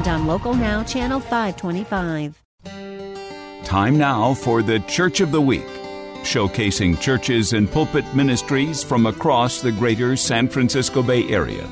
and on Local Now, Channel 525. Time now for the Church of the Week, showcasing churches and pulpit ministries from across the greater San Francisco Bay Area.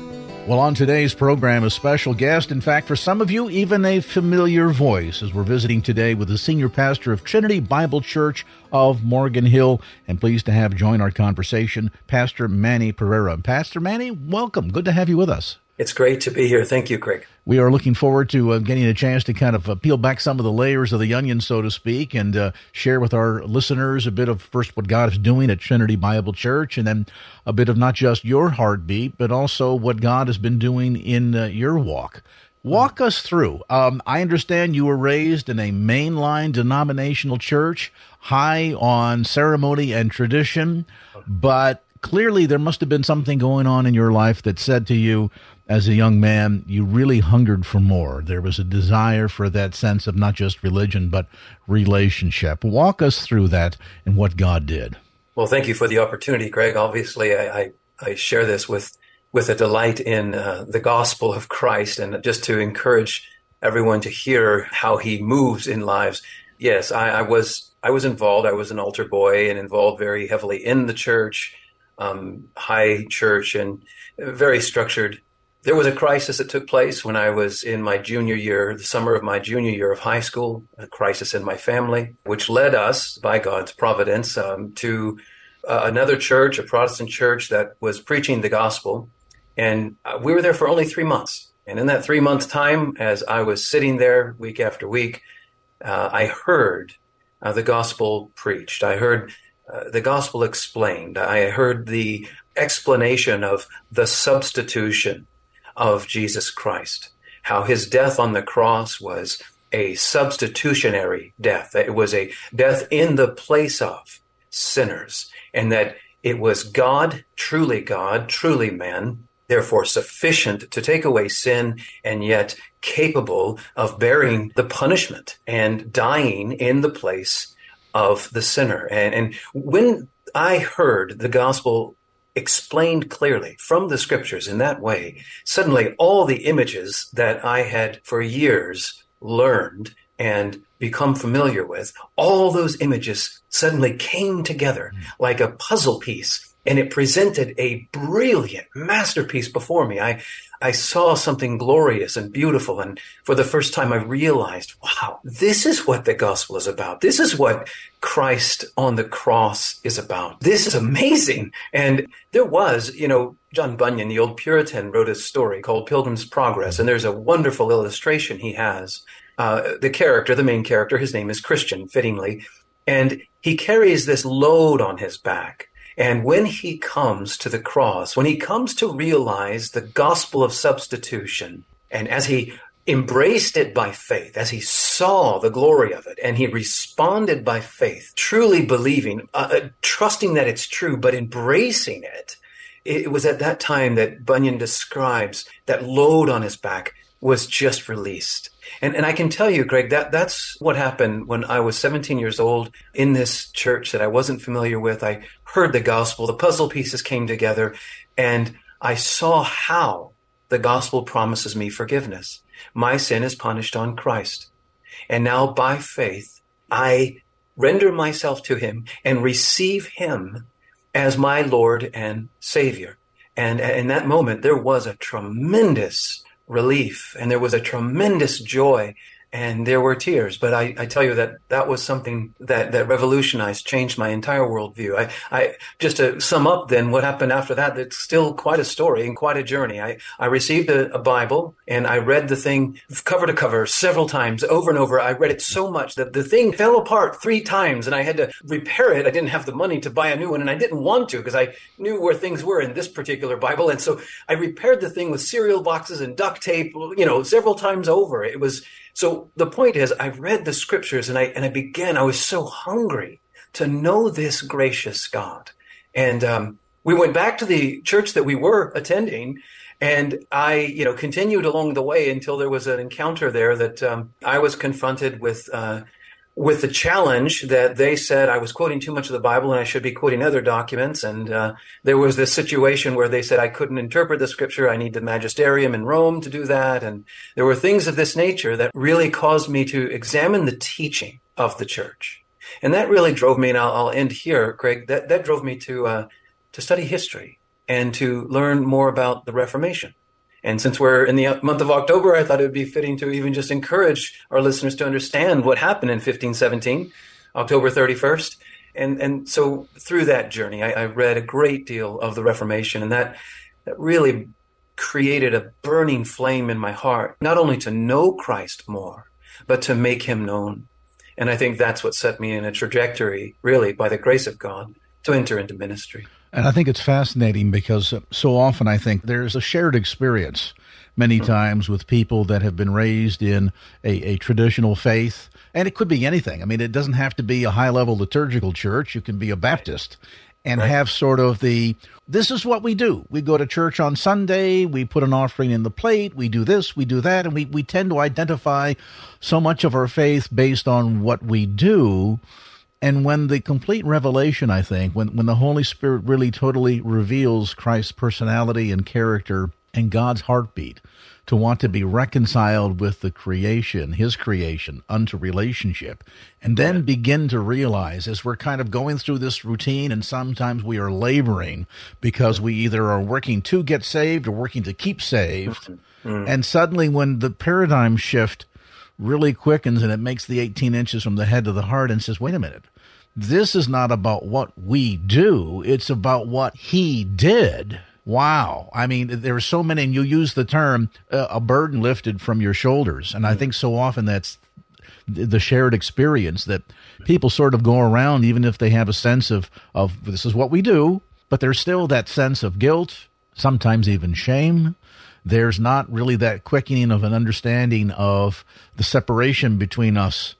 Well, on today's program, a special guest, in fact, for some of you, even a familiar voice, as we're visiting today with the senior pastor of Trinity Bible Church of Morgan Hill. And pleased to have join our conversation, Pastor Manny Pereira. Pastor Manny, welcome. Good to have you with us. It's great to be here. Thank you, Craig. We are looking forward to uh, getting a chance to kind of uh, peel back some of the layers of the onion, so to speak, and uh, share with our listeners a bit of first what God is doing at Trinity Bible Church, and then a bit of not just your heartbeat, but also what God has been doing in uh, your walk. Walk us through. Um, I understand you were raised in a mainline denominational church, high on ceremony and tradition, but clearly there must have been something going on in your life that said to you, as a young man, you really hungered for more. There was a desire for that sense of not just religion, but relationship. Walk us through that and what God did. Well, thank you for the opportunity, Greg. Obviously, I, I, I share this with, with a delight in uh, the gospel of Christ and just to encourage everyone to hear how he moves in lives. Yes, I, I was, I was involved. I was an altar boy and involved very heavily in the church, um, high church and very structured there was a crisis that took place when I was in my junior year, the summer of my junior year of high school, a crisis in my family, which led us, by God's providence, um, to uh, another church, a Protestant church that was preaching the gospel. And uh, we were there for only three months. And in that three months' time, as I was sitting there week after week, uh, I heard uh, the gospel preached. I heard uh, the gospel explained. I heard the explanation of the substitution of Jesus Christ, how his death on the cross was a substitutionary death. That it was a death in the place of sinners, and that it was God, truly God, truly man, therefore sufficient to take away sin and yet capable of bearing the punishment and dying in the place of the sinner. And, and when I heard the gospel explained clearly from the scriptures in that way, suddenly all the images that I had for years learned and become familiar with, all those images suddenly came together hmm. like a puzzle piece and it presented a brilliant masterpiece before me. I, I saw something glorious and beautiful. And for the first time, I realized, wow, this is what the gospel is about. This is what Christ on the cross is about. This is amazing. And there was, you know, John Bunyan, the old Puritan, wrote a story called Pilgrim's Progress. And there's a wonderful illustration he has. Uh, the character, the main character, his name is Christian, fittingly. And he carries this load on his back and when he comes to the cross, when he comes to realize the gospel of substitution, and as he embraced it by faith, as he saw the glory of it, and he responded by faith, truly believing, uh, uh trusting that it's true, but embracing it, it was at that time that Bunyan describes that load on his back was just released. And, and I can tell you, Greg, that that's what happened when I was 17 years old in this church that I wasn't familiar with. I heard the gospel, the puzzle pieces came together, and I saw how the gospel promises me forgiveness. My sin is punished on Christ. And now by faith, I render myself to him and receive him as my Lord and Savior. And in that moment, there was a tremendous relief. And there was a tremendous joy and there were tears. But I, I, tell you that that was something that, that revolutionized, changed my entire worldview. I, I, just to sum up then what happened after that, it's still quite a story and quite a journey. I, I received a, a Bible and I read the thing cover to cover several times over and over. I read it so much that the thing fell apart three times and I had to repair it. I didn't have the money to buy a new one and I didn't want to because I knew where things were in this particular Bible. And so I repaired the thing with cereal boxes and duct tape, you know, several times over. It was, So the point is, I read the scriptures and I and I began. I was so hungry to know this gracious God, and um, we went back to the church that we were attending, and I, you know, continued along the way until there was an encounter there that um, I was confronted with. Uh, with the challenge that they said I was quoting too much of the Bible and I should be quoting other documents. And uh, there was this situation where they said I couldn't interpret the scripture. I need the magisterium in Rome to do that. And there were things of this nature that really caused me to examine the teaching of the church. And that really drove me, and I'll, I'll end here, Craig, that, that drove me to, uh, to study history and to learn more about the Reformation. And since we're in the month of October, I thought it would be fitting to even just encourage our listeners to understand what happened in 1517, October 31st. And, and so through that journey, I, I read a great deal of the Reformation, and that, that really created a burning flame in my heart, not only to know Christ more, but to make him known. And I think that's what set me in a trajectory, really, by the grace of God, to enter into ministry. And I think it's fascinating because so often I think there's a shared experience many times with people that have been raised in a, a, traditional faith. And it could be anything. I mean, it doesn't have to be a high level liturgical church. You can be a Baptist and right. have sort of the this is what we do. We go to church on Sunday, we put an offering in the plate, we do this, we do that, and we, we tend to identify so much of our faith based on what we do and when the complete revelation, I think, when, when the Holy Spirit really totally reveals Christ's personality and character and God's heartbeat to want to be reconciled with the creation, his creation, unto relationship, and then begin to realize as we're kind of going through this routine, and sometimes we are laboring because we either are working to get saved or working to keep saved. Mm-hmm. And suddenly, when the paradigm shift really quickens and it makes the 18 inches from the head to the heart and says, wait a minute, this is not about what we do, it's about what he did. Wow. I mean, there are so many, and you use the term uh, a burden lifted from your shoulders. And I think so often that's the shared experience that people sort of go around, even if they have a sense of, of this is what we do, but there's still that sense of guilt, sometimes even shame, there's not really that quickening of an understanding of the separation between us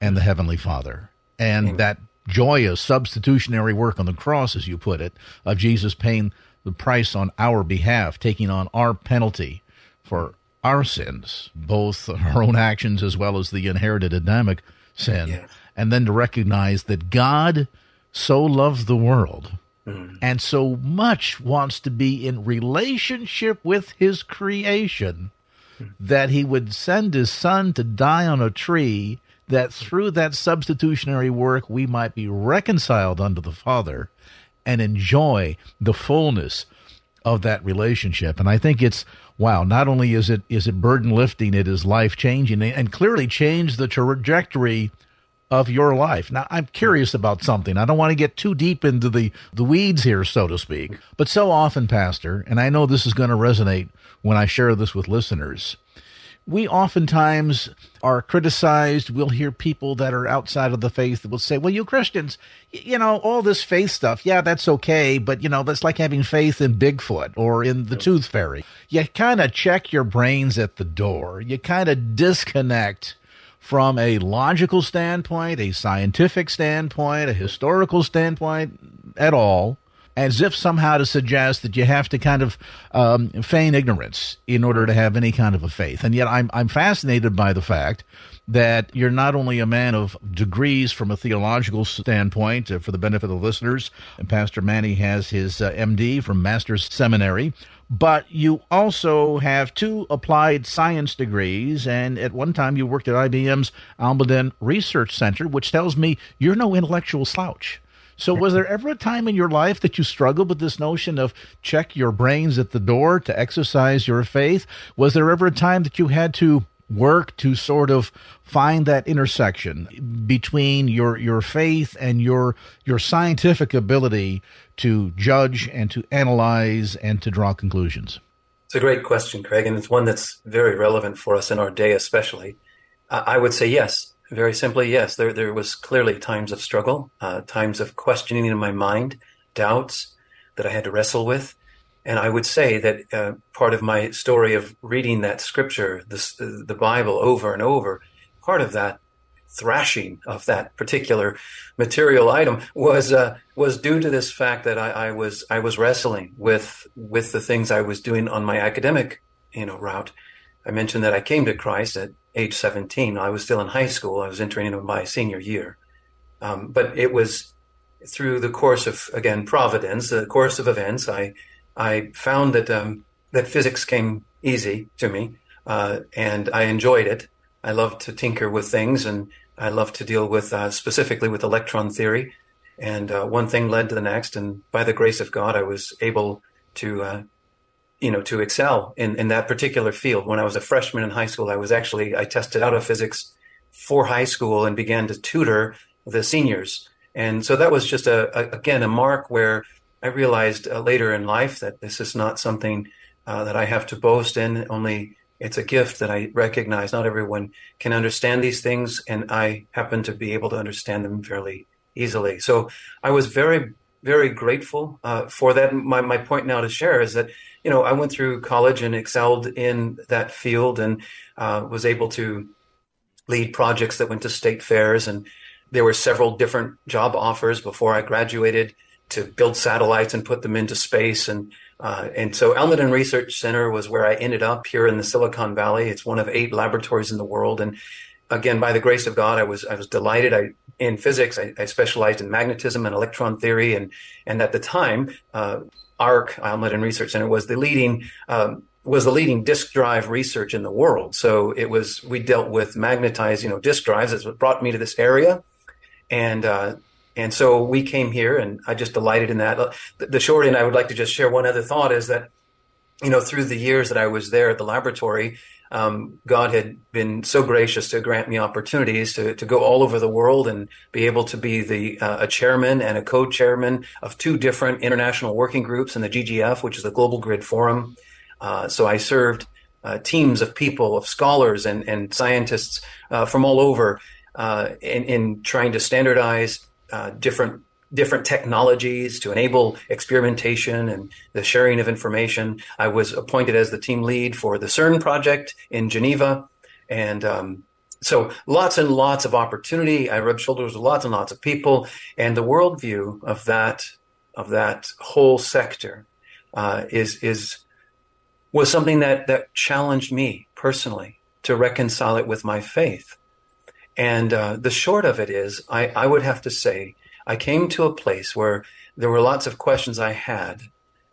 and the Heavenly Father. And mm-hmm. that joyous substitutionary work on the cross, as you put it, of Jesus paying the price on our behalf, taking on our penalty for our sins, both our own actions as well as the inherited Adamic sin. Yeah. And then to recognize that God so loves the world Mm. and so much wants to be in relationship with his creation mm. that he would send his son to die on a tree that through that substitutionary work we might be reconciled unto the father and enjoy the fullness of that relationship and i think it's wow not only is it is it burden lifting it is life changing and clearly changed the trajectory of your life. Now, I'm curious about something. I don't want to get too deep into the, the weeds here, so to speak. But so often, Pastor, and I know this is going to resonate when I share this with listeners, we oftentimes are criticized. We'll hear people that are outside of the faith that will say, well, you Christians, you know, all this faith stuff, yeah, that's okay, but, you know, that's like having faith in Bigfoot or in the Tooth Fairy. You kind of check your brains at the door. You kind of disconnect from a logical standpoint, a scientific standpoint, a historical standpoint at all, as if somehow to suggest that you have to kind of um, feign ignorance in order to have any kind of a faith. And yet I'm, I'm fascinated by the fact that you're not only a man of degrees from a theological standpoint, uh, for the benefit of the listeners, and Pastor Manny has his uh, MD from Master's Seminary, but you also have two applied science degrees, and at one time you worked at IBM's Almaden Research Center, which tells me you're no intellectual slouch. So, was there ever a time in your life that you struggled with this notion of check your brains at the door to exercise your faith? Was there ever a time that you had to work to sort of find that intersection between your your faith and your your scientific ability to judge and to analyze and to draw conclusions? It's a great question, Craig, and it's one that's very relevant for us in our day, especially. I would say yes, very simply yes. There there was clearly times of struggle, uh, times of questioning in my mind, doubts that I had to wrestle with. And I would say that uh, part of my story of reading that scripture, this, uh, the Bible over and over, part of that thrashing of that particular material item was uh, was due to this fact that I, I, was I was wrestling with with the things I was doing on my academic you know route. I mentioned that I came to Christ at age 17. I was still in high school. I was entering into my senior year, um, but it was through the course of again providence, the course of events. I I found that um, that physics came easy to me, uh, and I enjoyed it. I love to tinker with things, and I love to deal with uh, specifically with electron theory. And uh, one thing led to the next, and by the grace of God, I was able to, uh, you know, to excel in, in that particular field. When I was a freshman in high school, I was actually I tested out of physics for high school and began to tutor the seniors. And so that was just a, a again a mark where I realized uh, later in life that this is not something uh, that I have to boast in. Only it's a gift that I recognize. Not everyone can understand these things, and I happen to be able to understand them fairly easily. So I was very, very grateful uh, for that. My my point now to share is that you know I went through college and excelled in that field, and uh, was able to lead projects that went to state fairs, and there were several different job offers before I graduated to build satellites and put them into space. And uh, and so Almaden Research Center was where I ended up here in the Silicon Valley. It's one of eight laboratories in the world. And again, by the grace of God, I was I was delighted. I in physics, I, I specialized in magnetism and electron theory, and and at the time, uh, ARC Almaden Research Center was the leading. Um, was the leading disk drive research in the world. So it was, we dealt with magnetized, you know, disk drives. That's what brought me to this area. And, uh, and so we came here, and I just delighted in that. The short end, I would like to just share one other thought is that, you know, through the years that I was there at the laboratory, um, God had been so gracious to grant me opportunities to, to go all over the world and be able to be the uh, a chairman and a co-chairman of two different international working groups in the GGF, which is the Global Grid Forum. Uh, so I served uh, teams of people, of scholars and, and scientists uh, from all over uh, in, in trying to standardize uh, different different technologies to enable experimentation and the sharing of information. I was appointed as the team lead for the CERN project in Geneva, and um, so lots and lots of opportunity. I rubbed shoulders with lots and lots of people, and the worldview of that of that whole sector uh, is is was something that that challenged me personally to reconcile it with my faith. And uh, the short of it is, I, I would have to say, I came to a place where there were lots of questions I had.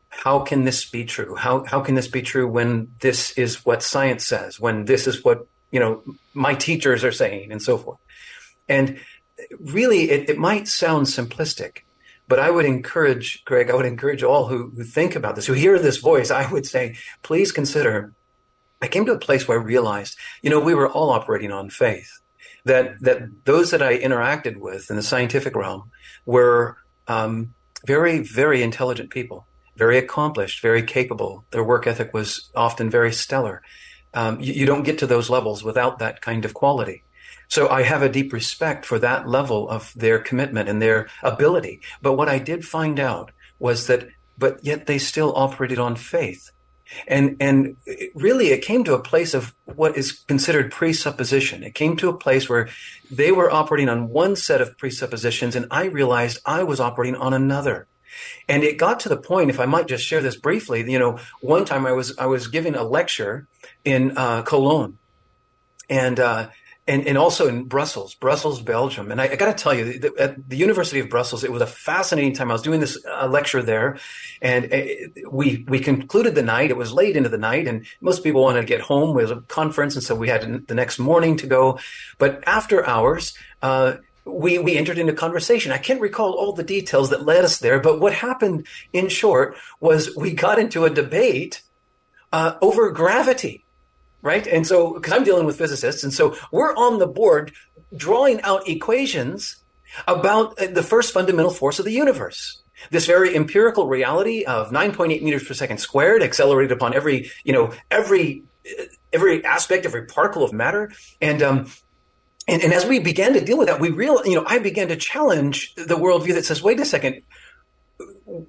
How can this be true? How how can this be true when this is what science says? When this is what you know my teachers are saying, and so forth. And really, it, it might sound simplistic, but I would encourage Greg. I would encourage all who who think about this, who hear this voice. I would say, please consider. I came to a place where I realized, you know, we were all operating on faith that that those that I interacted with in the scientific realm were um, very very intelligent people, very accomplished, very capable. Their work ethic was often very stellar. Um, you, you don't get to those levels without that kind of quality. So I have a deep respect for that level of their commitment and their ability. But what I did find out was that, but yet they still operated on faith. And, and really it came to a place of what is considered presupposition. It came to a place where they were operating on one set of presuppositions and I realized I was operating on another. And it got to the point, if I might just share this briefly, you know, one time I was, I was giving a lecture in, uh, Cologne and, uh, and, and also in Brussels, Brussels, Belgium. And I, I got to tell you, the, at the University of Brussels, it was a fascinating time. I was doing this uh, lecture there, and uh, we we concluded the night. It was late into the night, and most people wanted to get home. It was a conference, and so we had the next morning to go. But after hours, uh, we we entered into conversation. I can't recall all the details that led us there, but what happened in short was we got into a debate uh, over gravity right? And so, because I'm dealing with physicists, and so we're on the board drawing out equations about uh, the first fundamental force of the universe. This very empirical reality of 9.8 meters per second squared, accelerated upon every, you know, every, uh, every aspect, every particle of matter. And, um, and, and as we began to deal with that, we real, you know, I began to challenge the worldview that says, wait a second,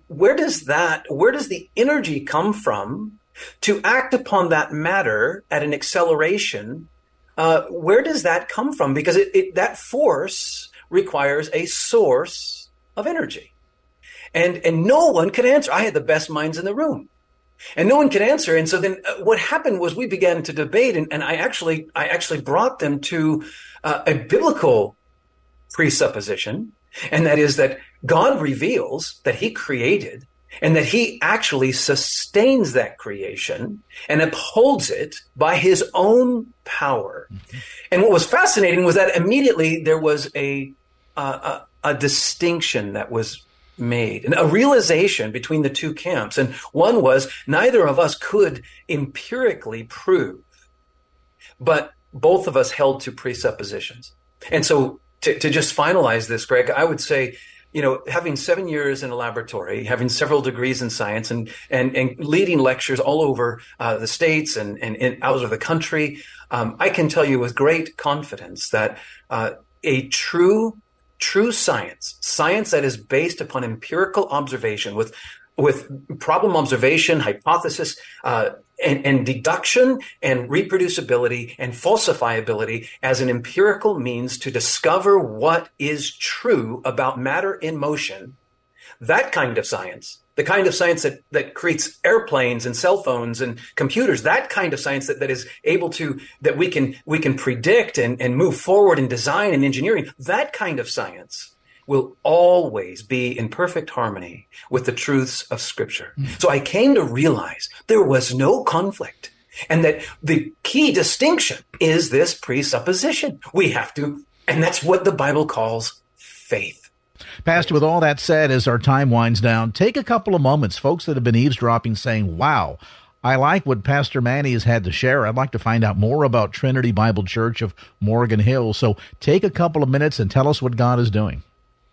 where does that, where does the energy come from to act upon that matter at an acceleration? Uh, where does that come from? Because it, it, that force requires a source of energy. And, and no one could answer. I had the best minds in the room and no one could answer. And so then uh, what happened was we began to debate and, and I actually, I actually brought them to uh, a biblical presupposition. And that is that God reveals that he created and that he actually sustains that creation and upholds it by his own power. Mm-hmm. And what was fascinating was that immediately there was a, uh, a, a distinction that was made and a realization between the two camps. And one was neither of us could empirically prove, but both of us held to presuppositions. And so to, to just finalize this, Greg, I would say, you know, having seven years in a laboratory, having several degrees in science and, and, and leading lectures all over uh, the states and, and, and, out of the country, um, I can tell you with great confidence that uh, a true true science, science that is based upon empirical observation with with problem observation, hypothesis, uh, and, and, deduction and reproducibility and falsifiability as an empirical means to discover what is true about matter in motion. That kind of science the kind of science that, that creates airplanes and cell phones and computers, that kind of science that, that is able to, that we can, we can predict and, and move forward in design and engineering, that kind of science will always be in perfect harmony with the truths of scripture. Mm. So I came to realize there was no conflict and that the key distinction is this presupposition. We have to, and that's what the Bible calls faith. Pastor, with all that said, as our time winds down, take a couple of moments, folks that have been eavesdropping, saying, wow, I like what Pastor Manny has had to share. I'd like to find out more about Trinity Bible Church of Morgan Hill. So take a couple of minutes and tell us what God is doing.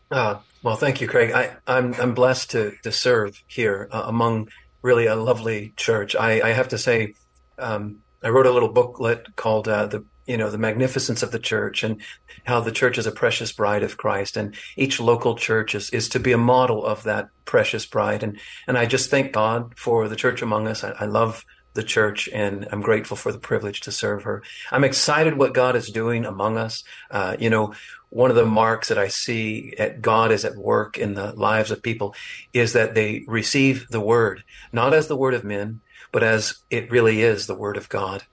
Uh, well, thank you, Craig. I, am I'm, I'm blessed to, to serve here uh, among really a lovely church. I, I have to say, um, I wrote a little booklet called uh, the you know the magnificence of the church and how the church is a precious bride of Christ. And each local church is, is to be a model of that precious bride. And and I just thank God for the church among us. I, I love the church and I'm grateful for the privilege to serve her. I'm excited what God is doing among us. Uh, you know one of the marks that I see at God is at work in the lives of people is that they receive the word not as the word of men but as it really is the word of God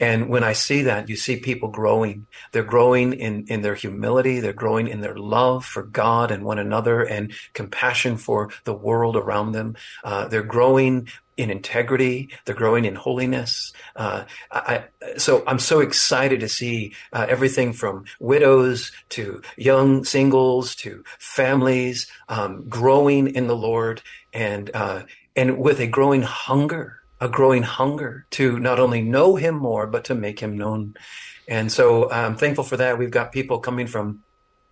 and when I see that, you see people growing. They're growing in, in their humility. They're growing in their love for God and one another and compassion for the world around them. Uh, they're growing in integrity. They're growing in holiness. Uh, I, so I'm so excited to see uh, everything from widows to young singles to families um, growing in the Lord and uh, and with a growing hunger a growing hunger to not only know him more, but to make him known. And so I'm thankful for that. We've got people coming from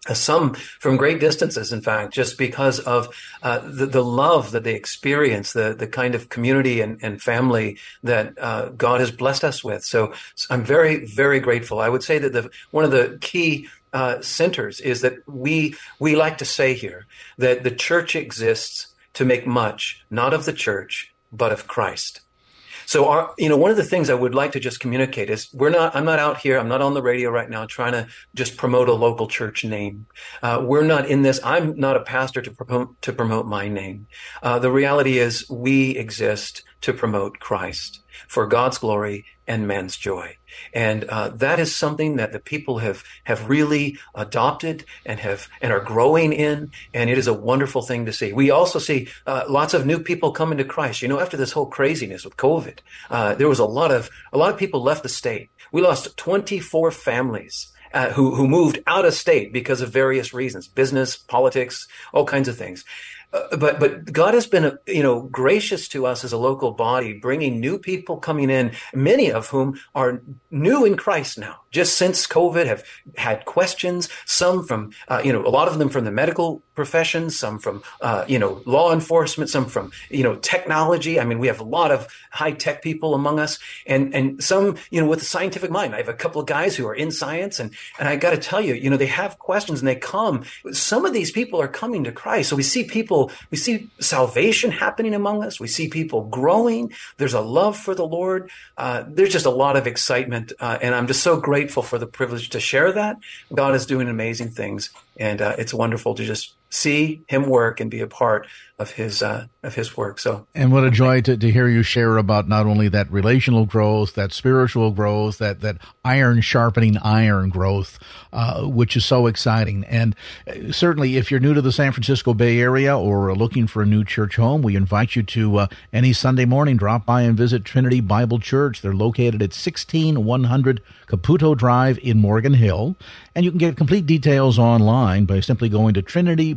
some from great distances, in fact, just because of uh, the, the, love that they experience, the the kind of community and, and family that uh, God has blessed us with. So, I'm very very grateful. I would say that the one of the key uh, centers is that we we like to say here that the church exists to make much not of the church but of Christ. So our, you know, one of the things I would like to just communicate is we're not, I'm not out here, I'm not on the radio right now trying to just promote a local church name. Uh, we're not in this, I'm not a pastor to promote, to promote my name. Uh, the reality is we exist to promote Christ for God's glory and man's joy. And uh, that is something that the people have have really adopted and have and are growing in, and it is a wonderful thing to see. We also see uh, lots of new people coming to Christ. You know, after this whole craziness with COVID, uh, there was a lot of a lot of people left the state. We lost 24 families. Uh, who who moved out of state because of various reasons, business, politics, all kinds of things. Uh, but but God has been you know gracious to us as a local body, bringing new people coming in, many of whom are new in Christ now just since COVID have had questions, some from, uh, you know, a lot of them from the medical profession, some from, uh, you know, law enforcement, some from, you know, technology. I mean, we have a lot of high tech people among us and, and some, you know, with a scientific mind. I have a couple of guys who are in science and, and I got to tell you, you know, they have questions and they come. Some of these people are coming to Christ. So we see people people, we see salvation happening among us. We see people growing. There's a love for the Lord. Uh, there's just a lot of excitement. Uh, and I'm just so grateful for the privilege to share that. God is doing amazing things. And uh, it's wonderful to just see him work and be a part of his uh, of his work. So, and what a joy to, to hear you share about not only that relational growth, that spiritual growth, that that iron sharpening iron growth, uh, which is so exciting. And uh, certainly, if you're new to the San Francisco Bay Area or looking for a new church home, we invite you to uh, any Sunday morning drop by and visit Trinity Bible Church. They're located at 16100 Caputo Drive in Morgan Hill, and you can get complete details online by simply going to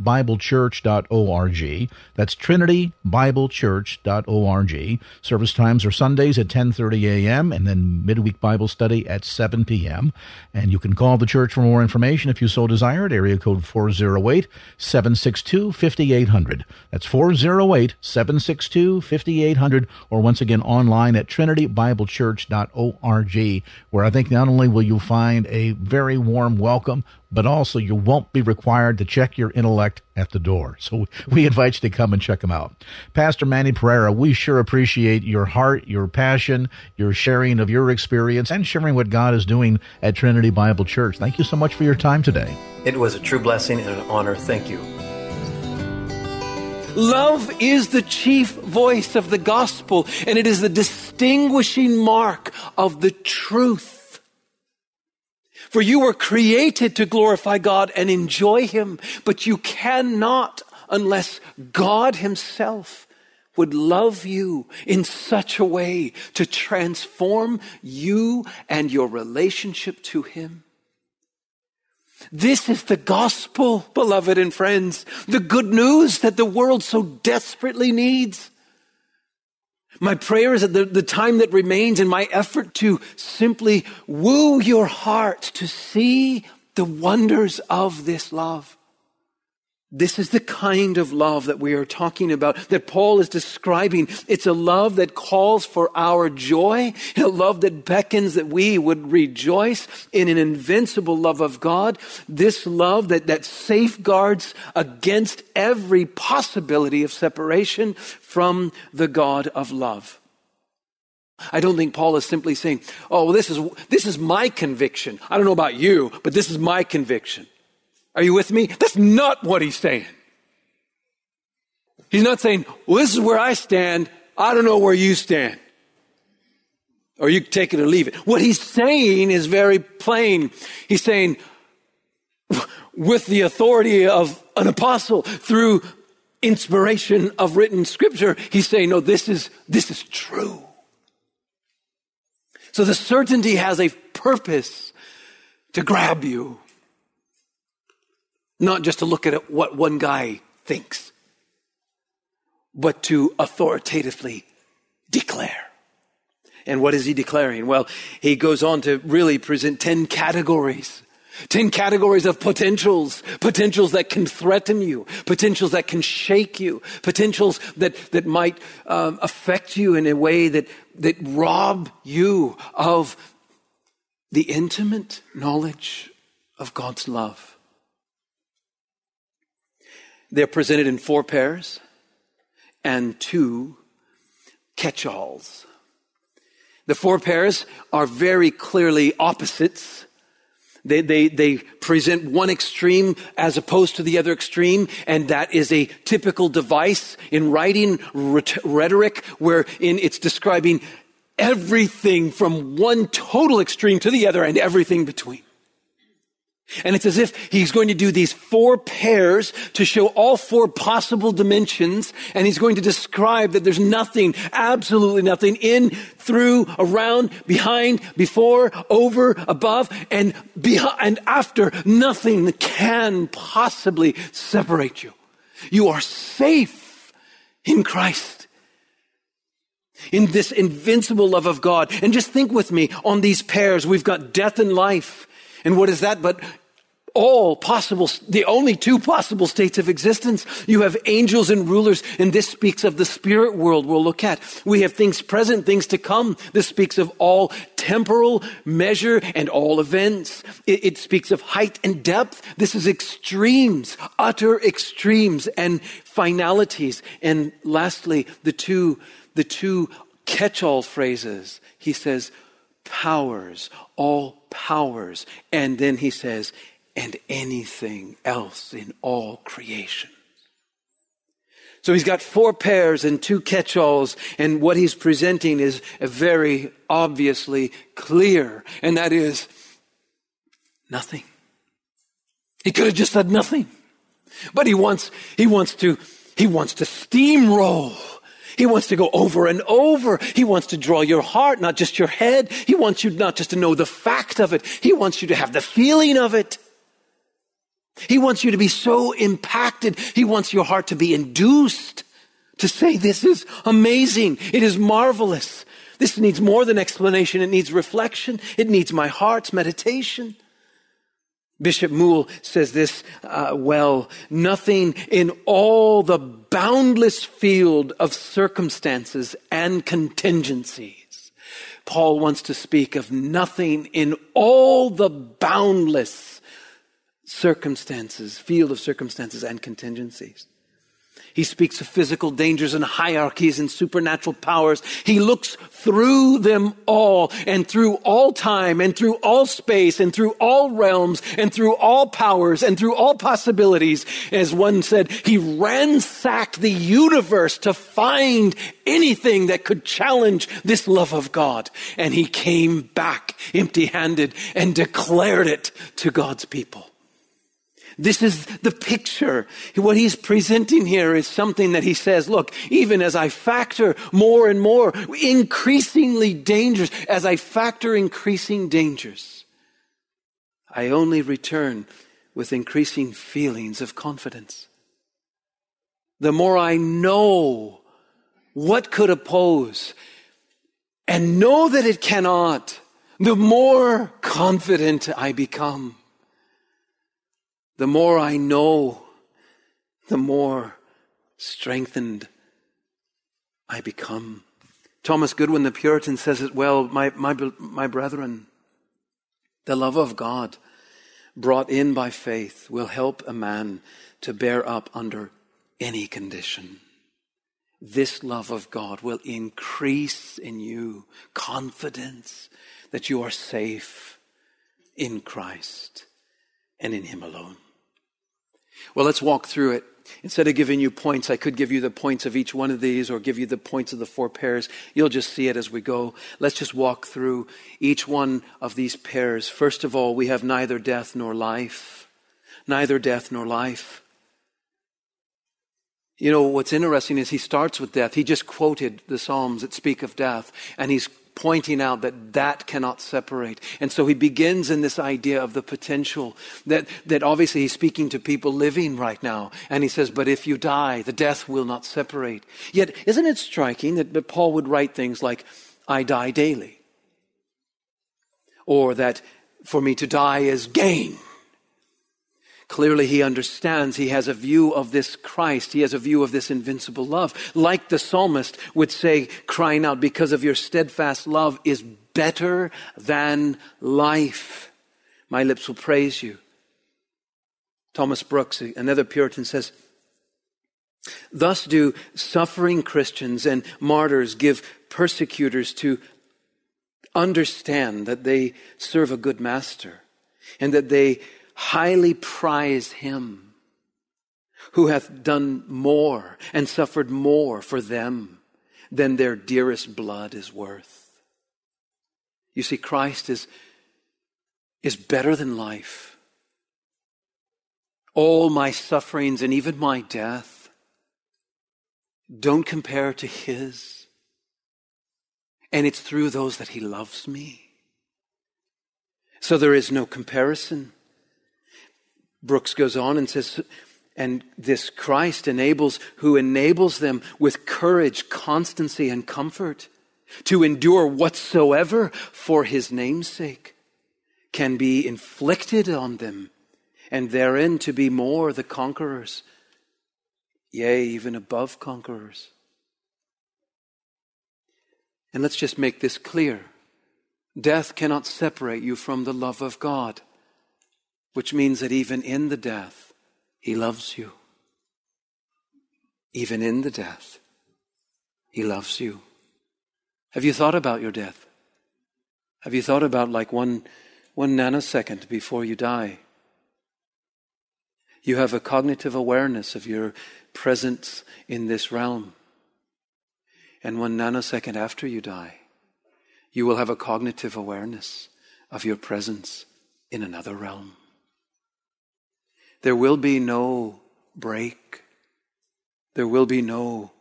trinitybiblechurch.org. That's trinitybiblechurch.org. Service times are Sundays at 10:30 a.m. and then midweek Bible study at 7 p.m. And you can call the church for more information if you so desire area code 408-762-5800. That's 408-762-5800 or once again online at trinitybiblechurch.org where I think not only will you find a very warm welcome but also you won't be required to check your intellect at the door. So we mm-hmm. invite you to come and check them out. Pastor Manny Pereira, we sure appreciate your heart, your passion, your sharing of your experience, and sharing what God is doing at Trinity Bible Church. Thank you so much for your time today. It was a true blessing and an honor. Thank you. Love is the chief voice of the gospel, and it is the distinguishing mark of the truth. For you were created to glorify God and enjoy Him, but you cannot unless God Himself would love you in such a way to transform you and your relationship to Him. This is the gospel, beloved and friends, the good news that the world so desperately needs. My prayer is that the, the time that remains in my effort to simply woo your heart to see the wonders of this love. This is the kind of love that we are talking about, that Paul is describing. It's a love that calls for our joy, a love that beckons that we would rejoice in an invincible love of God. This love that, that safeguards against every possibility of separation from the God of love. I don't think Paul is simply saying, oh, well, this is, this is my conviction. I don't know about you, but this is my conviction. Are you with me? That's not what he's saying. He's not saying, well, this is where I stand. I don't know where you stand. Or you take it or leave it. What he's saying is very plain. He's saying, with the authority of an apostle through inspiration of written scripture, he's saying, no, this is, this is true. So the certainty has a purpose to grab you. Not just to look at what one guy thinks, but to authoritatively declare. And what is he declaring? Well, he goes on to really present 10 categories. 10 categories of potentials, potentials that can threaten you, potentials that can shake you, potentials that, that might um, affect you in a way that, that rob you of the intimate knowledge of God's love. They're presented in four pairs and two catch alls. The four pairs are very clearly opposites. They, they, they present one extreme as opposed to the other extreme, and that is a typical device in writing rhetoric wherein it's describing everything from one total extreme to the other and everything between. And it's as if he's going to do these four pairs to show all four possible dimensions. And he's going to describe that there's nothing, absolutely nothing in, through, around, behind, before, over, above, and behind, and after. Nothing can possibly separate you. You are safe in Christ. In this invincible love of God. And just think with me on these pairs. We've got death and life. And what is that but all possible, the only two possible states of existence. You have angels and rulers, and this speaks of the spirit world we'll look at. We have things present, things to come. This speaks of all temporal measure and all events. It, it, speaks of height and depth. This is extremes, utter extremes and finalities. And lastly, the two, the two catch-all phrases. He says, powers, all powers. And then he says, and anything else in all creation. So he's got four pairs and two catch-alls, and what he's presenting is very obviously clear, and that is nothing. He could have just said nothing. But he wants, he wants to, he wants to steamroll. He wants to go over and over. He wants to draw your heart, not just your head. He wants you not just to know the fact of it. He wants you to have the feeling of it. He wants you to be so impacted. He wants your heart to be induced to say, this is amazing. It is marvelous. This needs more than explanation. It needs reflection. It needs my heart's meditation. Bishop Moule says this uh, well, nothing in all the boundless field of circumstances and contingencies. Paul wants to speak of nothing in all the boundless circumstances, field of circumstances and contingencies. He speaks of physical dangers and hierarchies and supernatural powers. He looks through them all and through all time and through all space and through all realms and through all powers and through all possibilities. As one said, he ransacked the universe to find anything that could challenge this love of God. And he came back empty handed and declared it to God's people. This is the picture. What he's presenting here is something that he says, look, even as I factor more and more, increasingly dangerous, as I factor increasing dangers, I only return with increasing feelings of confidence. The more I know what could oppose and know that it cannot, the more confident I become. The more I know, the more strengthened I become. Thomas Goodwin, the Puritan, says it well, my, my, my brethren, the love of God brought in by faith will help a man to bear up under any condition. This love of God will increase in you confidence that you are safe in Christ and in Him alone. Well, let's walk through it. Instead of giving you points, I could give you the points of each one of these or give you the points of the four pairs. You'll just see it as we go. Let's just walk through each one of these pairs. First of all, we have neither death nor life. Neither death nor life. You know, what's interesting is he starts with death. He just quoted the Psalms that speak of death, and he's pointing out that that cannot separate. And so he begins in this idea of the potential that, that obviously he's speaking to people living right now. And he says, but if you die, the death will not separate. Yet, isn't it striking that, that Paul would write things like, I die daily? Or that for me to die is gain. Clearly, he understands. He has a view of this Christ. He has a view of this invincible love. Like the psalmist would say, crying out, because of your steadfast love is better than life. My lips will praise you. Thomas Brooks, another Puritan, says, Thus do suffering Christians and martyrs give persecutors to understand that they serve a good master and that they highly prize him who hath done more and suffered more for them than their dearest blood is worth. You see, Christ is, is better than life. All my sufferings and even my death don't compare to his. And it's through those that he loves me. So there is no comparison. Brooks goes on and says, and this Christ enables, who enables them with courage, constancy, and comfort to endure whatsoever for his name's sake can be inflicted on them, and therein to be more the conquerors, yea, even above conquerors. And let's just make this clear. Death cannot separate you from the love of God, which means that even in the death, He loves you. Even in the death, He loves you. Have you thought about your death? Have you thought about like one, one nanosecond before you die? You have a cognitive awareness of your presence in this realm. And one nanosecond after you die, you will have a cognitive awareness of your presence in another realm. There will be no break. There will be no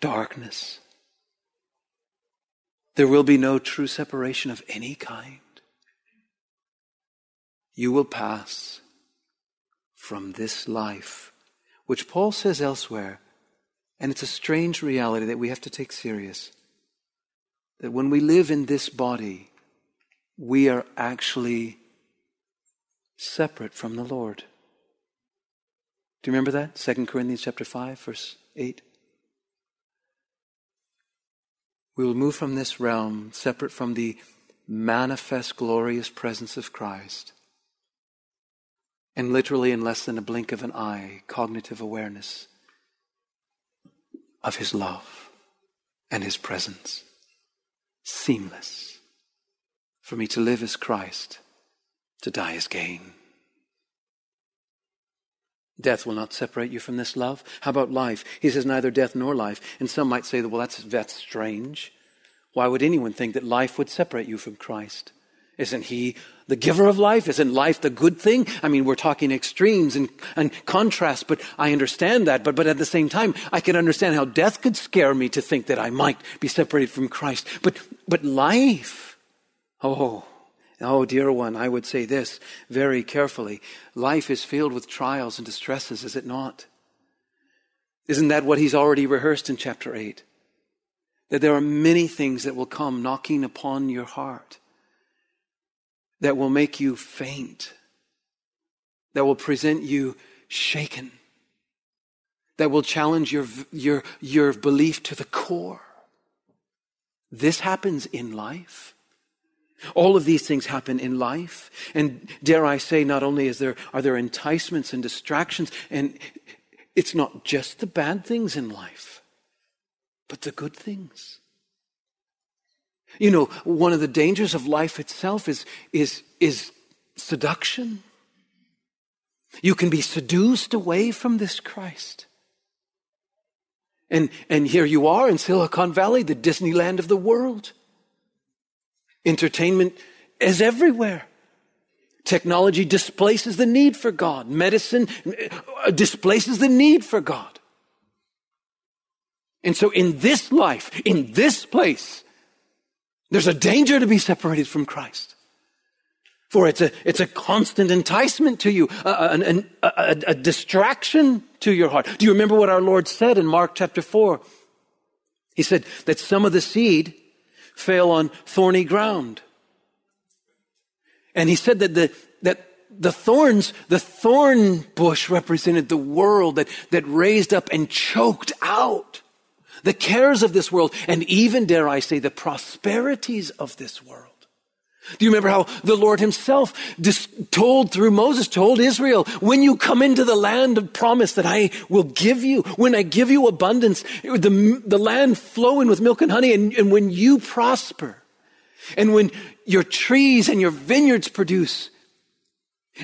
darkness. There will be no true separation of any kind. You will pass from this life, which Paul says elsewhere, and it's a strange reality that we have to take serious that when we live in this body, we are actually separate from the Lord. Do you remember that? 2 Corinthians chapter 5 verse 8. We will move from this realm separate from the manifest glorious presence of Christ. And literally in less than a blink of an eye, cognitive awareness of his love and his presence seamless. For me to live as Christ, to die is gain. Death will not separate you from this love. How about life? He says neither death nor life. And some might say, well, that's, that's strange. Why would anyone think that life would separate you from Christ? Isn't he the giver of life? Isn't life the good thing? I mean, we're talking extremes and, and contrast, but I understand that. But, but at the same time, I can understand how death could scare me to think that I might be separated from Christ. But, but life, oh, oh, dear one, I would say this very carefully. Life is filled with trials and distresses, is it not? Isn't that what he's already rehearsed in chapter 8? That there are many things that will come knocking upon your heart that will make you faint, that will present you shaken, that will challenge your, your, your belief to the core. This happens in life. All of these things happen in life. And dare I say, not only is there, are there enticements and distractions, and it's not just the bad things in life, but the good things. You know, one of the dangers of life itself is, is, is seduction. You can be seduced away from this Christ. And, and here you are in Silicon Valley, the Disneyland of the world. Entertainment is everywhere. Technology displaces the need for God. Medicine uh, displaces the need for God. And so in this life, in this place, there's a danger to be separated from Christ. For it's a, it's a constant enticement to you, a, a, a, a distraction to your heart. Do you remember what our Lord said in Mark chapter 4? He said that some of the seed fell on thorny ground. And he said that the, that the thorns, the thorn bush represented the world that, that raised up and choked out the cares of this world, and even, dare I say, the prosperities of this world. Do you remember how the Lord himself told through Moses, told Israel, when you come into the land of promise that I will give you, when I give you abundance, the, the land flowing with milk and honey, and, and when you prosper, and when your trees and your vineyards produce,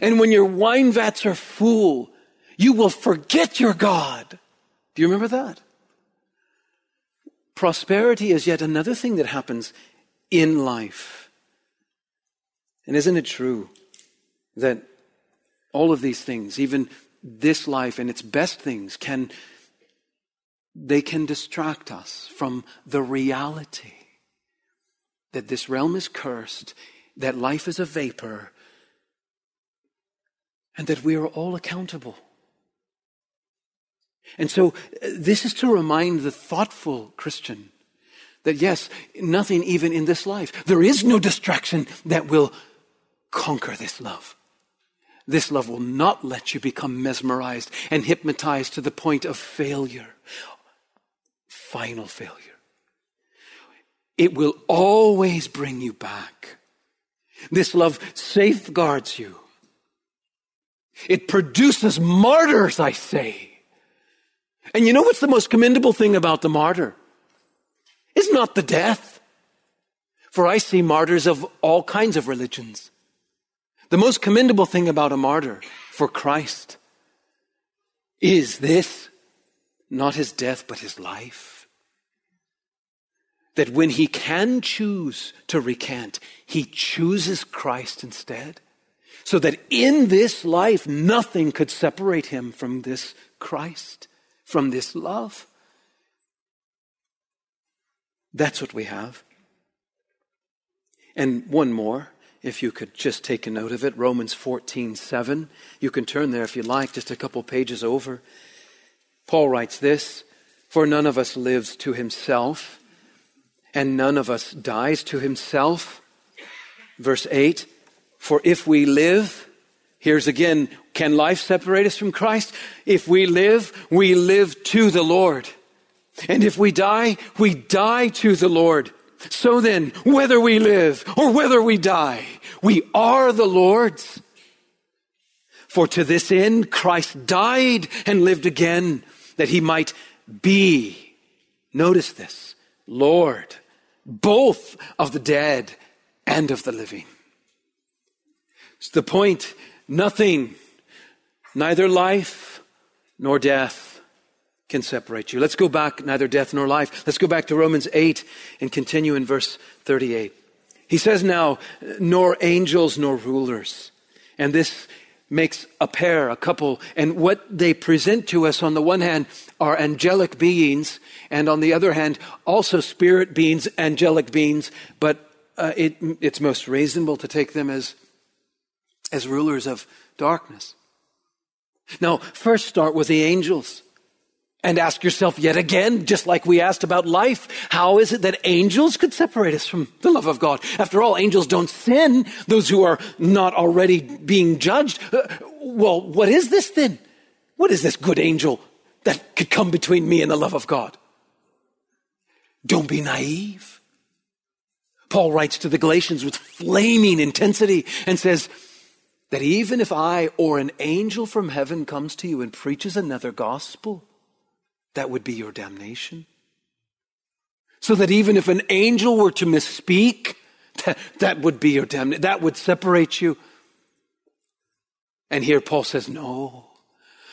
and when your wine vats are full, you will forget your God. Do you remember that? Prosperity is yet another thing that happens in life. And isn't it true that all of these things, even this life and its best things, can they can distract us from the reality that this realm is cursed, that life is a vapor, and that we are all accountable. And so uh, this is to remind the thoughtful Christian that yes, nothing even in this life, there is no distraction that will conquer this love. This love will not let you become mesmerized and hypnotized to the point of failure, final failure. it will always bring you back. This love safeguards you. It produces martyrs, I say. And you know what's the most commendable thing about the martyr? Is not the death. For I see martyrs of all kinds of religions. The most commendable thing about a martyr for Christ is this not his death, but his life. That when he can choose to recant, he chooses Christ instead. So that in this life, nothing could separate him from this Christ, from this love. That's what we have. And one more, if you could just take a note of it Romans 14 7. You can turn there if you like, just a couple pages over. Paul writes this For none of us lives to himself, and none of us dies to himself. Verse 8 For if we live, here's again, can life separate us from Christ? If we live, we live to the Lord. And if we die, we die to the Lord. So then, whether we live or whether we die, we are the Lord's. For to this end Christ died and lived again, that he might be, notice this, Lord, both of the dead and of the living. It's the point, nothing, neither life nor death can separate you. Let's go back, neither death nor life. Let's go back to Romans 8 and continue in verse 38. He says now, nor angels nor rulers. And this makes a pair, a couple. And what they present to us on the one hand are angelic beings, and on the other hand, also spirit beings, angelic beings, but uh, it, it's most reasonable to take them as, as rulers of darkness. Now, first start with the angels. And ask yourself yet again, just like we asked about life, how is it that angels could separate us from the love of God? After all, angels don't sin, those who are not already being judged. Uh, well, what is this then? What is this good angel that could come between me and the love of God? Don't be naive. Paul writes to the Galatians with flaming intensity and says that even if I or an angel from heaven comes to you and preaches another gospel, that would be your damnation. So that even if an angel were to misspeak, that, that would be your damnation. That would separate you. And here Paul says, no.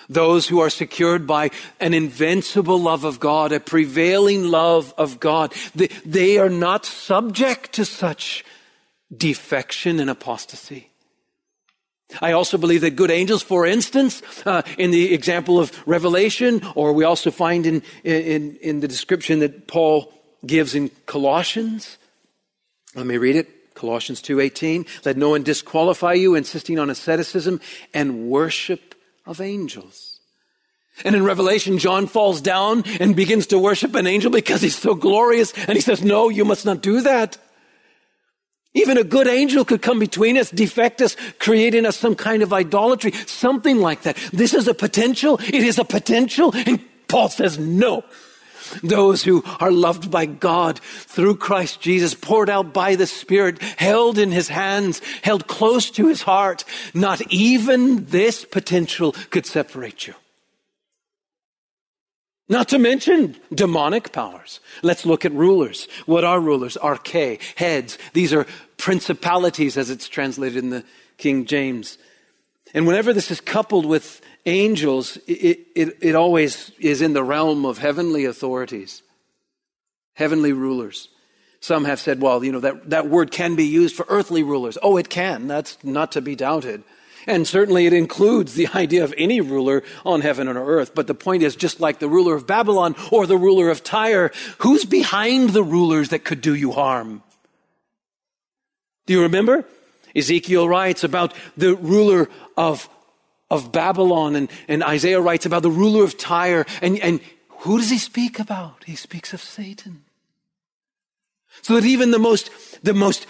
Those who are secured by an invincible love of God, a prevailing love of God, they, they are not subject to such defection and apostasy. I also believe that good angels, for instance, uh, in the example of Revelation, or we also find in, in, in the description that Paul gives in Colossians. Let me read it. Colossians 2.18. Let no one disqualify you, insisting on asceticism and worship of angels. And in Revelation, John falls down and begins to worship an angel because he's so glorious. And he says, no, you must not do that. Even a good angel could come between us, defect us, create in us some kind of idolatry, something like that. This is a potential. It is a potential. And Paul says, no. Those who are loved by God through Christ Jesus, poured out by the Spirit, held in his hands, held close to his heart, not even this potential could separate you. Not to mention demonic powers. Let's look at rulers. What are rulers? Arche, heads. These are principalities as it's translated in the King James. And whenever this is coupled with angels, it, it, it always is in the realm of heavenly authorities, heavenly rulers. Some have said, well, you know, that, that word can be used for earthly rulers. Oh, it can. That's not to be doubted. And certainly it includes the idea of any ruler on heaven and earth. But the point is, just like the ruler of Babylon or the ruler of Tyre, who's behind the rulers that could do you harm? Do you remember? Ezekiel writes about the ruler of, of Babylon, and, and Isaiah writes about the ruler of Tyre. And, and who does he speak about? He speaks of Satan. So that even the most, the most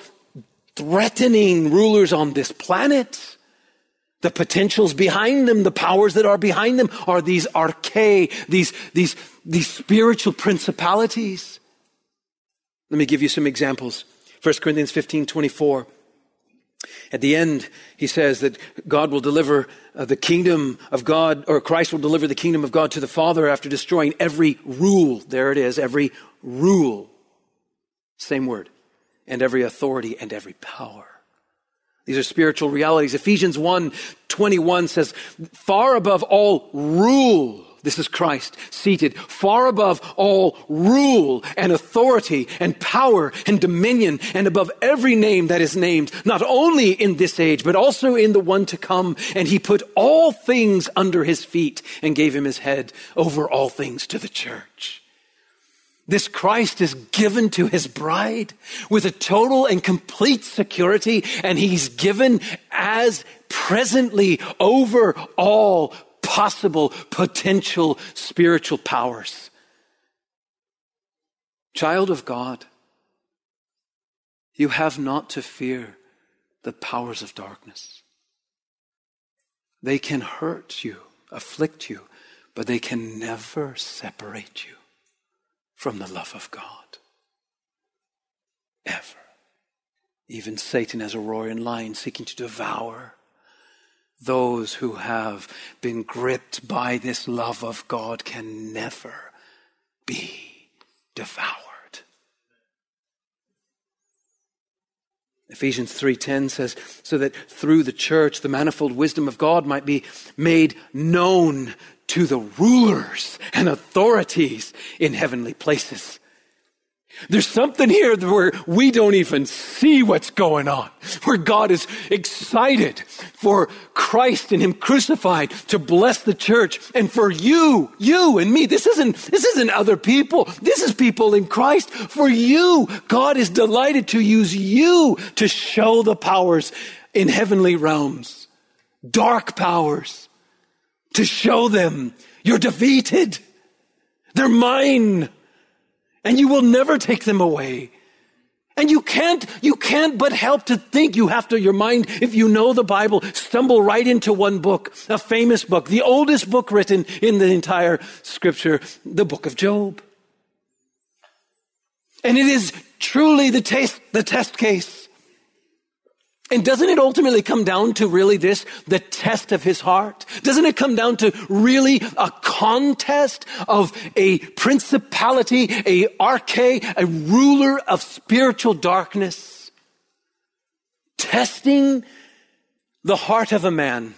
threatening rulers on this planet the potentials behind them, the powers that are behind them are these arche, these, these, these spiritual principalities. Let me give you some examples. 1 Corinthians 15 24. At the end, he says that God will deliver uh, the kingdom of God, or Christ will deliver the kingdom of God to the Father after destroying every rule. There it is, every rule. Same word. And every authority and every power. These are spiritual realities. Ephesians 1 21 says, far above all rule this is Christ seated far above all rule and authority and power and dominion and above every name that is named, not only in this age, but also in the one to come. And he put all things under his feet and gave him his head over all things to the church. This Christ is given to his bride with a total and complete security, and he's given as presently over all possible potential spiritual powers. Child of God, you have not to fear the powers of darkness. They can hurt you, afflict you, but they can never separate you from the love of God. Ever. Even Satan as a roaring lion seeking to devour those who have been gripped by this love of God can never be devoured. Ephesians 3:10 says so that through the church the manifold wisdom of God might be made known to the rulers and authorities in heavenly places. There's something here where we don't even see what's going on, where God is excited for Christ and Him crucified to bless the church and for you, you and me. This isn't, this isn't other people. This is people in Christ. For you, God is delighted to use you to show the powers in heavenly realms, dark powers, to show them you're defeated. They're mine and you will never take them away. And you can't, you can't but help to think you have to, your mind, if you know the Bible, stumble right into one book, a famous book, the oldest book written in the entire scripture, the book of Job. And it is truly the test, the test case. And doesn't it ultimately come down to really this, the test of his heart? Doesn't it come down to really a contest of a principality, a arche, a ruler of spiritual darkness? Testing the heart of a man.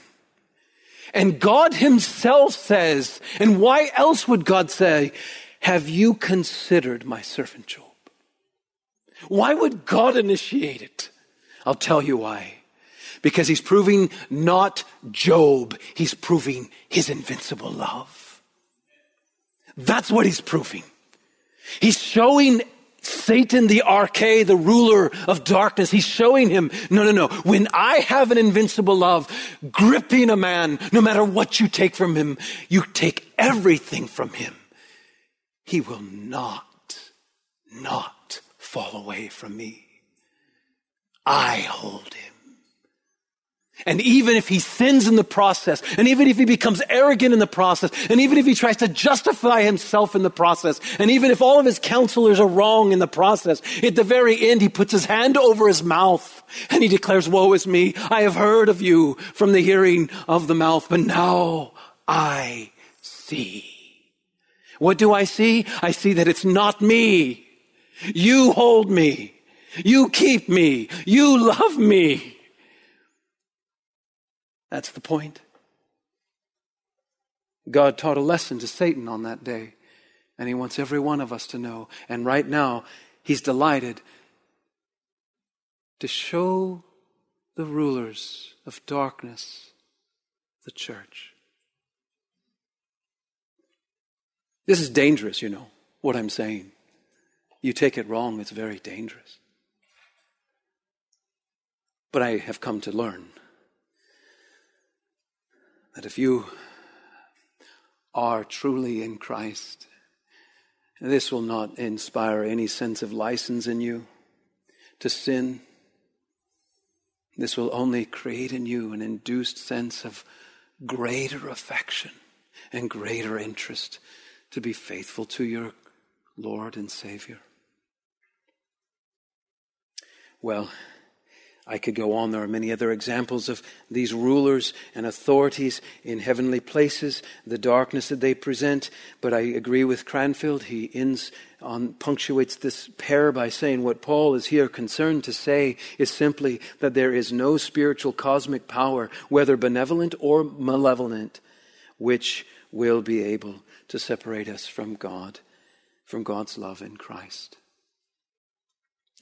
And God himself says, and why else would God say, have you considered my servant Job? Why would God initiate it? I'll tell you why. Because he's proving not Job, he's proving his invincible love. That's what he's proving. He's showing Satan, the arche, the ruler of darkness, he's showing him, no, no, no. When I have an invincible love gripping a man, no matter what you take from him, you take everything from him. He will not, not fall away from me. I hold him. And even if he sins in the process, and even if he becomes arrogant in the process, and even if he tries to justify himself in the process, and even if all of his counselors are wrong in the process, at the very end he puts his hand over his mouth and he declares, Woe is me, I have heard of you from the hearing of the mouth, but now I see. What do I see? I see that it's not me. You hold me. You keep me. You love me. That's the point. God taught a lesson to Satan on that day, and he wants every one of us to know. And right now, he's delighted to show the rulers of darkness the church. This is dangerous, you know, what I'm saying. You take it wrong, it's very dangerous. But I have come to learn that if you are truly in Christ, this will not inspire any sense of license in you to sin. This will only create in you an induced sense of greater affection and greater interest to be faithful to your Lord and Savior. Well, I could go on. There are many other examples of these rulers and authorities in heavenly places, the darkness that they present. But I agree with Cranfield. He ends on, punctuates this pair by saying what Paul is here concerned to say is simply that there is no spiritual cosmic power, whether benevolent or malevolent, which will be able to separate us from God, from God's love in Christ.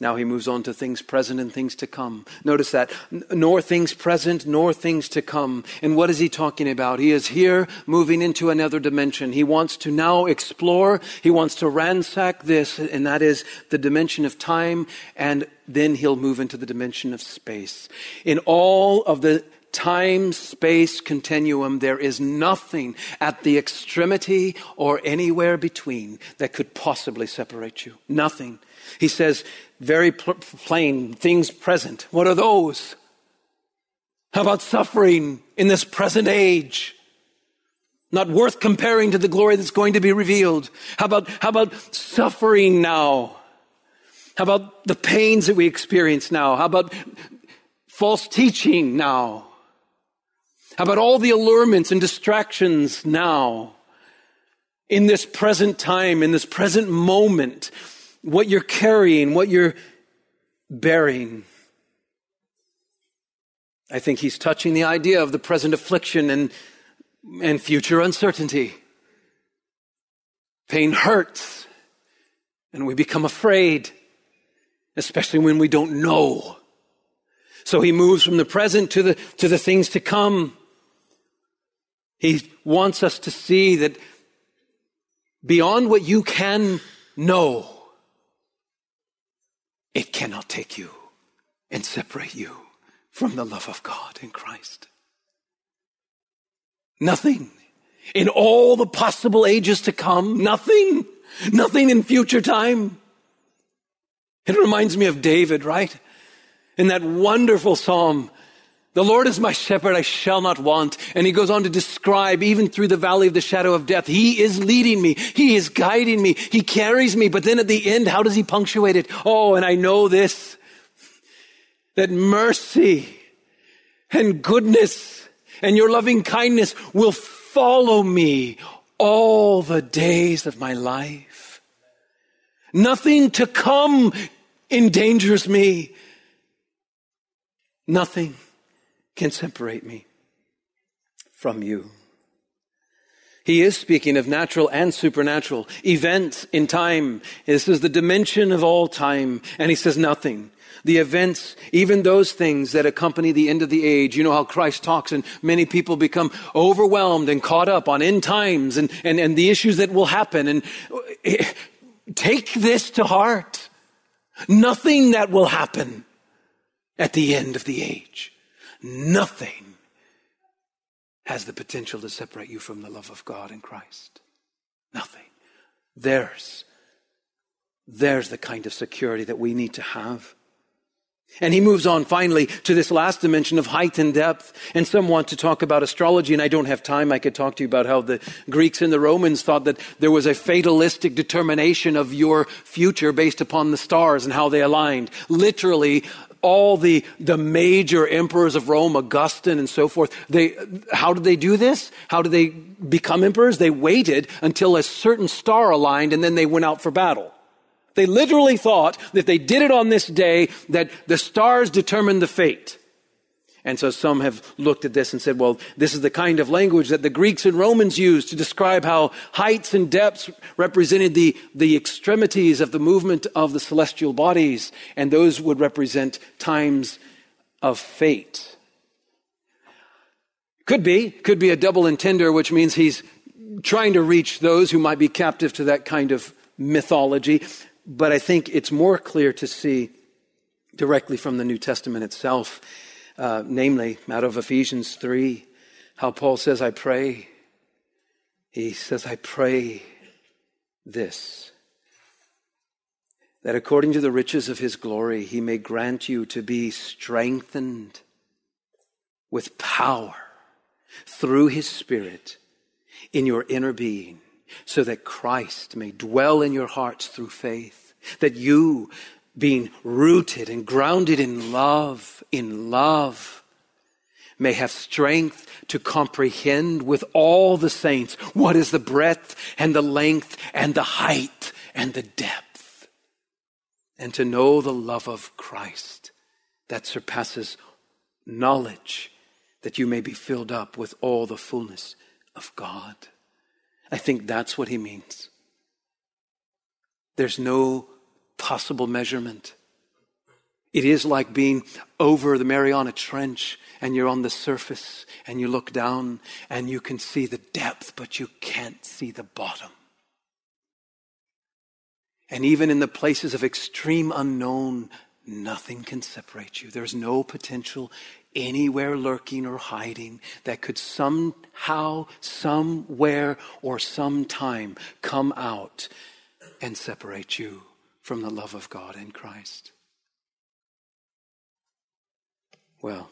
Now he moves on to things present and things to come. Notice that. Nor things present, nor things to come. And what is he talking about? He is here moving into another dimension. He wants to now explore. He wants to ransack this, and that is the dimension of time. And then he'll move into the dimension of space. In all of the time space continuum, there is nothing at the extremity or anywhere between that could possibly separate you. Nothing. He says, very pl- plain, things present. What are those? How about suffering in this present age? Not worth comparing to the glory that's going to be revealed. How about, how about suffering now? How about the pains that we experience now? How about false teaching now? How about all the allurements and distractions now? In this present time, in this present moment, what you're carrying, what you're bearing. I think he's touching the idea of the present affliction and, and future uncertainty. Pain hurts, and we become afraid, especially when we don't know. So he moves from the present to the, to the things to come. He wants us to see that beyond what you can know, it cannot take you and separate you from the love of God in Christ. Nothing in all the possible ages to come, nothing, nothing in future time. It reminds me of David, right? In that wonderful psalm the Lord is my shepherd, I shall not want. And he goes on to describe, even through the valley of the shadow of death, he is leading me. He is guiding me. He carries me. But then at the end, how does he punctuate it? Oh, and I know this, that mercy and goodness and your loving kindness will follow me all the days of my life. Nothing to come endangers me. Nothing can separate me from you. He is speaking of natural and supernatural events in time. This is the dimension of all time. And he says nothing. The events, even those things that accompany the end of the age. You know how Christ talks and many people become overwhelmed and caught up on end times and, and, and the issues that will happen. And eh, take this to heart. Nothing that will happen at the end of the age Nothing has the potential to separate you from the love of God in Christ. Nothing. There's, there's the kind of security that we need to have. And he moves on finally to this last dimension of height and depth. And some want to talk about astrology, and I don't have time. I could talk to you about how the Greeks and the Romans thought that there was a fatalistic determination of your future based upon the stars and how they aligned. Literally, all the, the major emperors of Rome, Augustine and so forth, they, how did they do this? How did they become emperors? They waited until a certain star aligned and then they went out for battle. They literally thought that they did it on this day, that the stars determined the fate. And so some have looked at this and said, well, this is the kind of language that the Greeks and Romans used to describe how heights and depths represented the, the extremities of the movement of the celestial bodies, and those would represent times of fate. Could be, could be a double intender, which means he's trying to reach those who might be captive to that kind of mythology. But I think it's more clear to see directly from the New Testament itself uh, namely out of Ephesians 3, how Paul says, I pray. He says, I pray this, that according to the riches of his glory, he may grant you to be strengthened with power through his Spirit in your inner being, so that Christ may dwell in your hearts through faith, that you being rooted and grounded in love, in love, may have strength to comprehend with all the saints what is the breadth and the length and the height and the depth, and to know the love of Christ that surpasses knowledge, that you may be filled up with all the fullness of God. I think that's what he means. There's no possible measurement. It is like being over the Mariana Trench and you're on the surface and you look down and you can see the depth, but you can't see the bottom. And even in the places of extreme unknown, nothing can separate you. There's no potential anywhere lurking or hiding that could somehow, somewhere, or sometime come out and separate you from the love of God in Christ. Well,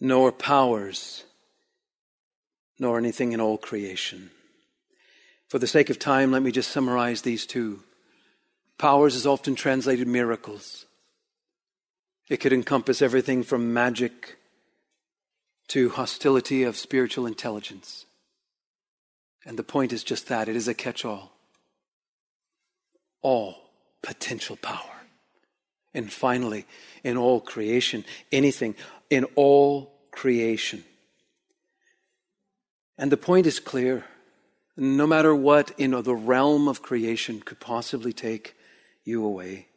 nor powers, nor anything in all creation. For the sake of time, let me just summarize these two. Powers is often translated miracles. It could encompass everything from magic to hostility of spiritual intelligence. And the point is just that it is a catch all. All potential power. And finally, in all creation, anything, in all creation. And the point is clear. No matter what in the realm of creation could possibly take you away,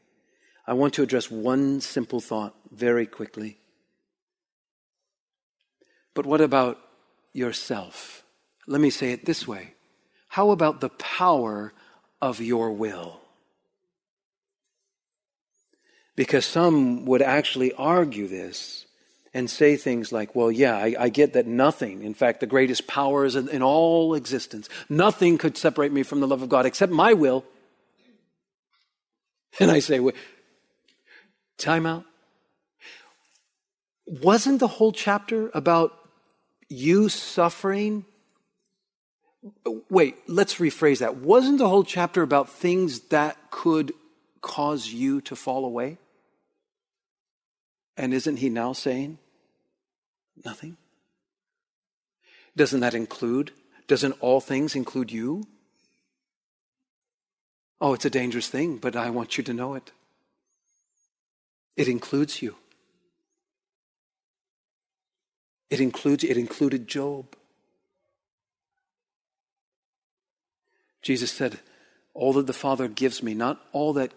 I want to address one simple thought very quickly. But what about yourself? Let me say it this way How about the power of your will? Because some would actually argue this and say things like, well, yeah, I, I, get that nothing, in fact, the greatest powers in, in all existence, nothing could separate me from the love of God except my will. And I say, well, time out. Wasn't the whole chapter about you suffering? Wait, let's rephrase that. Wasn't the whole chapter about things that could cause you to fall away? And isn't he now saying nothing? Doesn't that include? Doesn't all things include you? Oh, it's a dangerous thing, but I want you to know it. It includes you. It includes it included Job. Jesus said, All that the Father gives me, not all that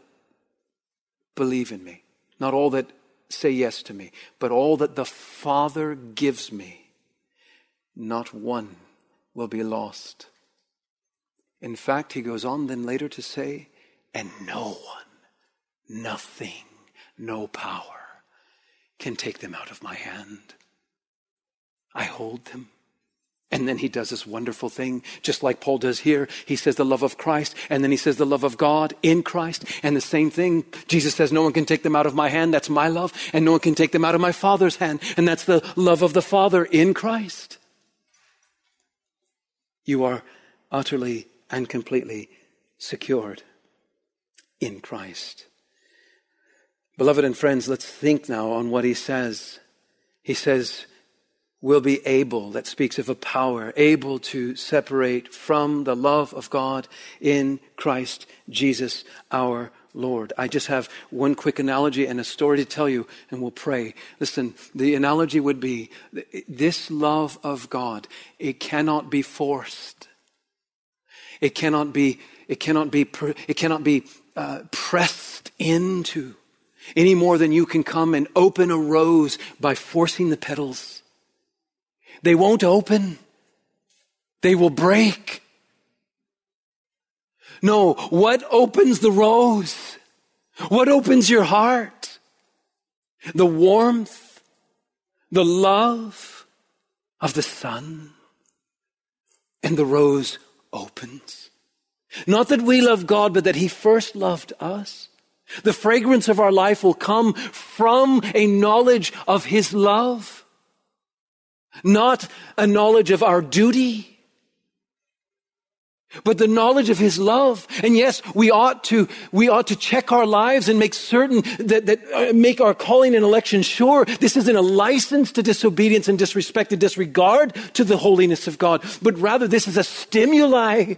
believe in me, not all that say yes to me, but all that the Father gives me, not one will be lost. In fact, he goes on then later to say, and no one, nothing, no power can take them out of my hand. I hold them. And then he does this wonderful thing, just like Paul does here. He says the love of Christ, and then he says the love of God in Christ. And the same thing, Jesus says, No one can take them out of my hand, that's my love, and no one can take them out of my Father's hand, and that's the love of the Father in Christ. You are utterly and completely secured in Christ. Beloved and friends, let's think now on what he says. He says, will be able, that speaks of a power, able to separate from the love of God in Christ Jesus our Lord. I just have one quick analogy and a story to tell you, and we'll pray. Listen, the analogy would be this love of God, it cannot be forced. It cannot be, it cannot be, it cannot be uh, pressed into any more than you can come and open a rose by forcing the petals. They won't open. They will break. No, what opens the rose? What opens your heart? The warmth, the love of the sun. And the rose opens. Not that we love God, but that He first loved us. The fragrance of our life will come from a knowledge of His love not a knowledge of our duty, but the knowledge of his love. And yes, we ought to, we ought to check our lives and make certain that, that uh, make our calling and election sure. This isn't a license to disobedience and disrespect and disregard to the holiness of God, but rather this is a stimuli.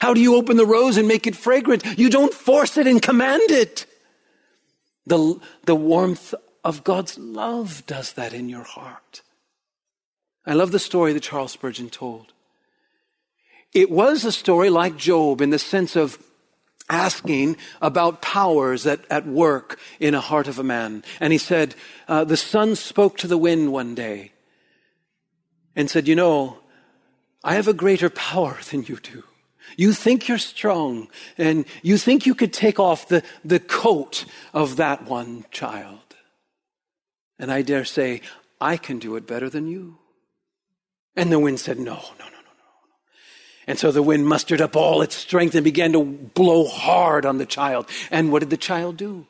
How do you open the rose and make it fragrant? You don't force it and command it. The, the warmth of God's love does that in your heart. I love the story that Charles Spurgeon told. It was a story like Job in the sense of asking about powers at, at work in a heart of a man. And he said, uh, the sun spoke to the wind one day and said, you know, I have a greater power than you do. You think you're strong and you think you could take off the, the coat of that one child. And I dare say, I can do it better than you. And the wind said, no, no, no. No, no. And so the wind mustered up all its strength and began to blow hard on the child. And what did the child do?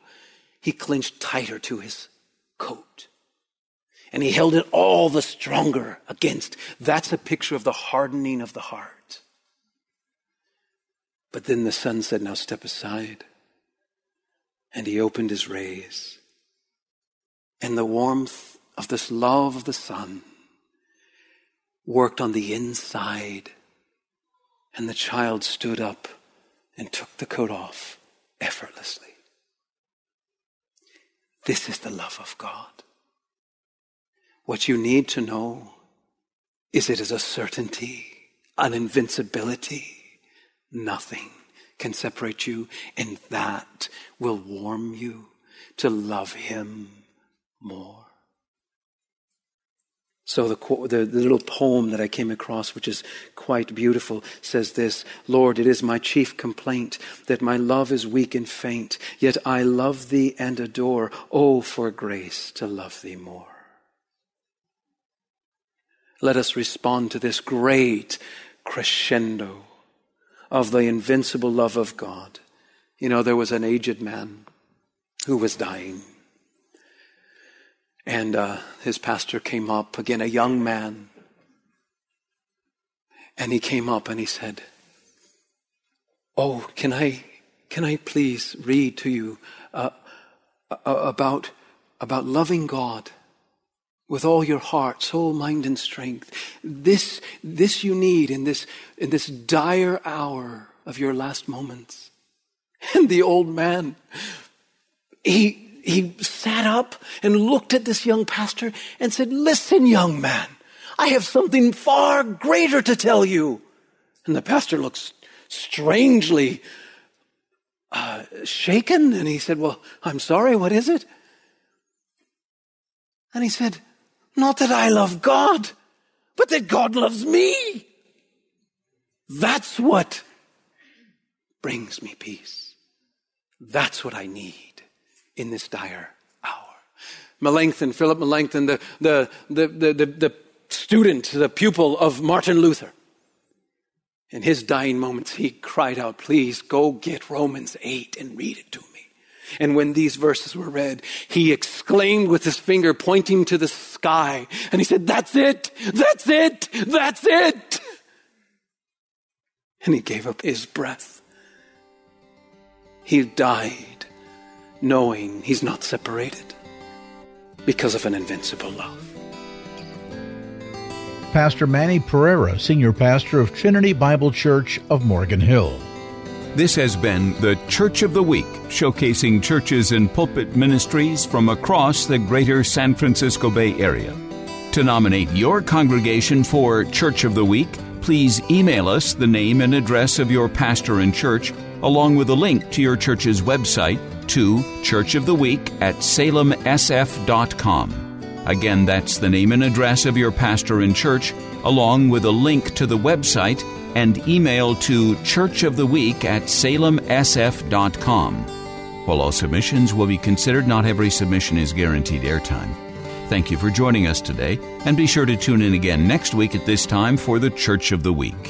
He clinched tighter to his coat. And he held it all the stronger against. That's a picture of the hardening of the heart. But then the sun said, Now step aside. And he opened his rays. And the warmth of this love of the sun worked on the inside and the child stood up and took the coat off effortlessly. This is the love of God. What you need to know is it is a certainty, an invincibility. Nothing can separate you, and that will warm you to love Him more. So the, the, the, little poem that I came across, which is quite beautiful, says this, Lord, it is my chief complaint that my love is weak and faint, yet I love thee and adore. Oh, for grace to love thee more. Let us respond to this great crescendo of the invincible love of God. You know, there was an aged man who was dying. And uh, his pastor came up, again, a young man. And he came up and he said, Oh, can I, can I please read to you uh, about, about loving God with all your heart, soul, mind, and strength? This, this you need in this, in this dire hour of your last moments. And the old man, he, he sat up and looked at this young pastor and said, Listen, young man, I have something far greater to tell you. And the pastor looks strangely uh, shaken and he said, Well, I'm sorry, what is it? And he said, Not that I love God, but that God loves me. That's what brings me peace. That's what I need in this dire hour. Melanchthon, Philip Melanchthon, the, the, the, the, the, student, the pupil of Martin Luther, in his dying moments, he cried out, Please go get Romans 8 and read it to me. And when these verses were read, he exclaimed with his finger pointing to the sky, and he said, That's it! That's it! That's it! And he gave up his breath. He died knowing he's not separated because of an invincible love. Pastor Manny Pereira, Senior Pastor of Trinity Bible Church of Morgan Hill. This has been the Church of the Week, showcasing churches and pulpit ministries from across the greater San Francisco Bay Area. To nominate your congregation for Church of the Week, please email us the name and address of your pastor and church, along with a link to your church's website to Church of the Week at salemsf.com. Again, that's the name and address of your pastor and church, along with a link to the website and email to churchoftheweek at salemsf.com. While all submissions will be considered, not every submission is guaranteed airtime. Thank you for joining us today, and be sure to tune in again next week at this time for the Church of the Week.